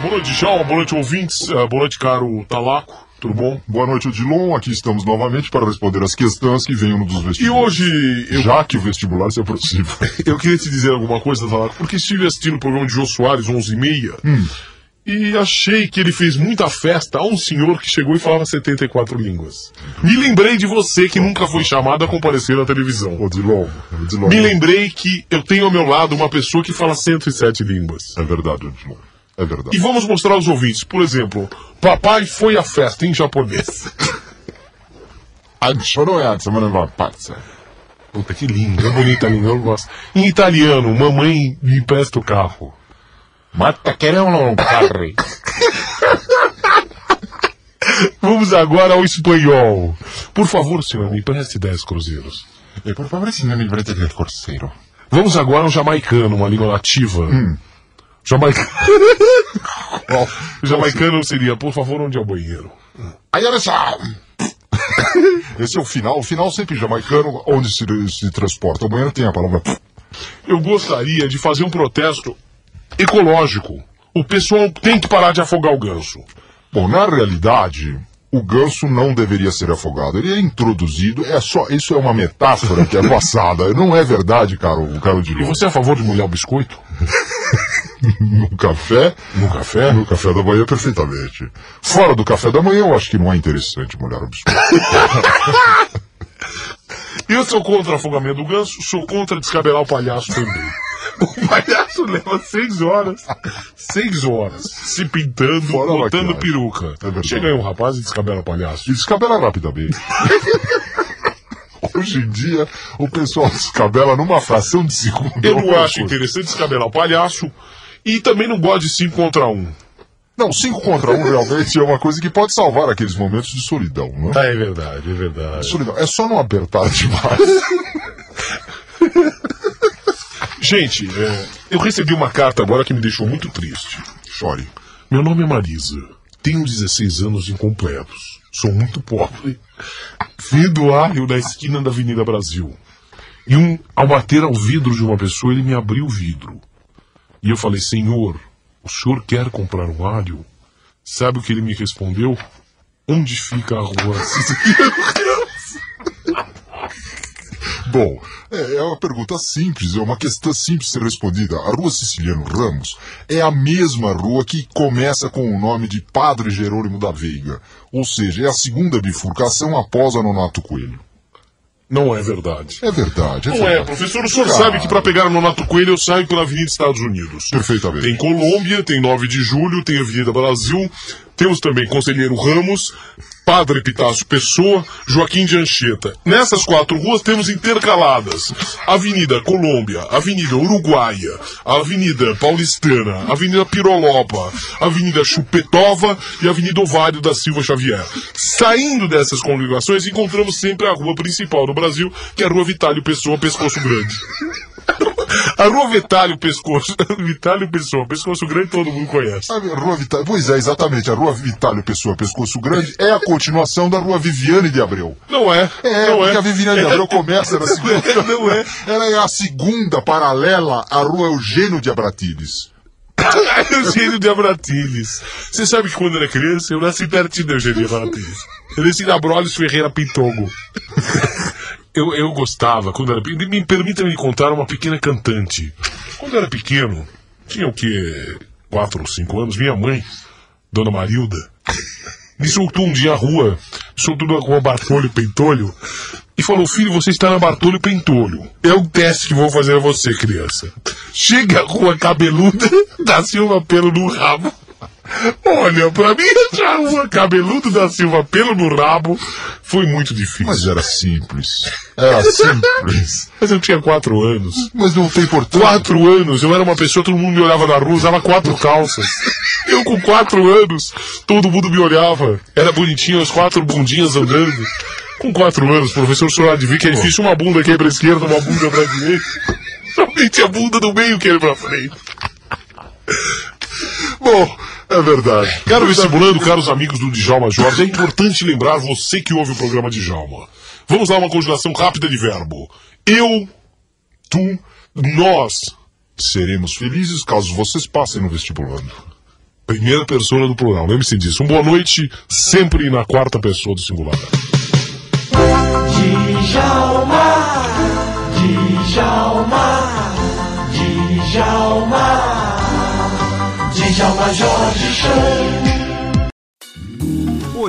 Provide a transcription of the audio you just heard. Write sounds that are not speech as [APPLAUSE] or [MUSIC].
Boa noite, Djalma. Boa noite, ouvintes. Uh, boa noite, caro Talaco. Tudo bom? Boa noite, Odilon. Aqui estamos novamente para responder as questões que venham dos E vestibulares. hoje eu, Já que o vestibular se aproxima. [LAUGHS] eu queria te dizer alguma coisa, Talaco, porque estive assistindo o programa de Jô Soares, 11h30, e achei que ele fez muita festa a um senhor que chegou e falava 74 línguas. Me lembrei de você que nunca foi chamado a comparecer na televisão. Odilon, Odilon. Me lembrei que eu tenho ao meu lado uma pessoa que fala 107 línguas. É verdade, Odilon. É verdade. E vamos mostrar aos ouvintes, por exemplo, papai foi à festa em japonês. [LAUGHS] Puta, que lindo, é bonita língua, eu gosto. Em italiano, mamãe me empresta o carro. Mata querendo um carro. [LAUGHS] Vamos agora ao espanhol. Por favor, senhor, me empreste 10 cruzeiros. E por favor, se não me brete del corseiro. Vamos agora ao jamaicano, uma língua nativa. Jamaica... [LAUGHS] jamaicano seria, por favor, onde é o banheiro? Aí olha só. [LAUGHS] Esse é o final. O final sempre jamaicano, onde se, se transporta. O banheiro tem a palavra. Eu gostaria de fazer um protesto ecológico. O pessoal tem que parar de afogar o ganso. Bom, na realidade, o ganso não deveria ser afogado. Ele é introduzido. É só. Isso é uma metáfora que é passada. [LAUGHS] Não é verdade, caro, caro E Odilon. você é a favor de molhar o biscoito? [LAUGHS] No café. No café? No café da manhã, perfeitamente. Fora do café da manhã, eu acho que não é interessante molhar o biscoito. [LAUGHS] Eu sou contra o afogamento do ganso, sou contra descabelar o palhaço também. O [LAUGHS] palhaço leva seis horas, seis horas, se pintando, Fora botando peruca. É. Chega aí um rapaz e descabela o palhaço. E descabela rapidamente. [LAUGHS] Hoje em dia, o pessoal descabela numa fração de segundo. Eu não acho coisa. interessante descabelar o palhaço e também não gosto de cinco contra um. Não, cinco contra um realmente é uma coisa que pode salvar aqueles momentos de solidão, não é? É verdade, é verdade. Solidão. É só não apertar demais. [LAUGHS] Gente, é, eu recebi uma carta agora que me deixou muito triste. Chore. Meu nome é Marisa. Tenho 16 anos incompletos. Sou muito pobre. Vim do ário na esquina da Avenida Brasil. E um, ao bater ao vidro de uma pessoa, ele me abriu o vidro. E eu falei, senhor, o senhor quer comprar um alho? Sabe o que ele me respondeu? Onde fica a rua? [LAUGHS] Bom, é, é uma pergunta simples, é uma questão simples de ser respondida. A rua Siciliano Ramos é a mesma rua que começa com o nome de Padre Jerônimo da Veiga. Ou seja, é a segunda bifurcação após a Nonato Coelho. Não é verdade. É verdade, é Não é, verdade. professor. O senhor Cara. sabe que para pegar o Nonato Coelho eu saio pela Avenida Estados Unidos. Perfeitamente. Tem Colômbia, tem 9 de julho, tem Avenida Brasil, temos também Conselheiro Ramos, Padre Pitácio Pessoa, Joaquim de Anchieta. Nessas quatro ruas temos intercaladas Avenida Colômbia, Avenida Uruguaia, Avenida Paulistana, Avenida Pirolopa, Avenida Chupetova e Avenida Ovário da Silva Xavier. Saindo dessas congregações, encontramos sempre a rua principal do Brasil, que é a Rua Vitálio Pessoa, Pescoço Grande. A Rua Vitálio Pescoço, [LAUGHS] Vitálio Pessoa, Pescoço Grande todo mundo conhece. A Rua Vital... Pois é, exatamente. A Rua Vitálio Pessoa Pescoço Grande é a continuação da Rua Viviane de Abreu. Não é. É, não porque é. a Viviane de Abreu começa na [LAUGHS] segunda. Não é. Ela é a segunda paralela à Rua Eugênio de Abratiles. [LAUGHS] Eugênio de Abratiles. Você sabe que quando eu era criança, eu nasci pertinho de Eugênio de Abratiles. Eu nasci na Brolis Ferreira Pintogo. Eu, eu gostava, quando era pequeno. Me permita me contar uma pequena cantante. Quando era pequeno, tinha o quê? Quatro ou cinco anos, minha mãe, Dona Marilda, me soltou um dia à rua, soltou na rua Bartolho Pentolho, e falou: Filho, você está na Bartolho Pentolho. É um teste que vou fazer a você, criança. Chega a rua cabeluda, [LAUGHS] dá-se uma pelo no rabo. Olha, pra mim [LAUGHS] achar uma cabeludo da Silva pelo no rabo foi muito difícil. Mas era simples. Era [LAUGHS] simples. Mas eu tinha quatro anos. Mas não tem importância. Quatro anos, eu era uma pessoa, todo mundo me olhava na rua, usava quatro calças. [LAUGHS] Eu com quatro anos, todo mundo me olhava. Era bonitinho, as quatro bundinhas andando. Com quatro anos, professor, o senhor adivinha que é difícil uma bunda aqui pra esquerda, uma bunda pra direita. Somente a bunda do meio que ele pra frente. Bom, é verdade. Caro vestibulando, caros amigos do Djalma Jorge, é importante lembrar você que ouve o programa Djalma. Vamos lá, uma conjugação rápida de verbo. Eu, tu, nós. Seremos felizes caso vocês passem no vestibulando. Primeira pessoa do plural, lembre-se disso. Um boa noite, sempre na quarta pessoa do singular. Djalma, Djalma, Djalma, Djalma Jorge Show.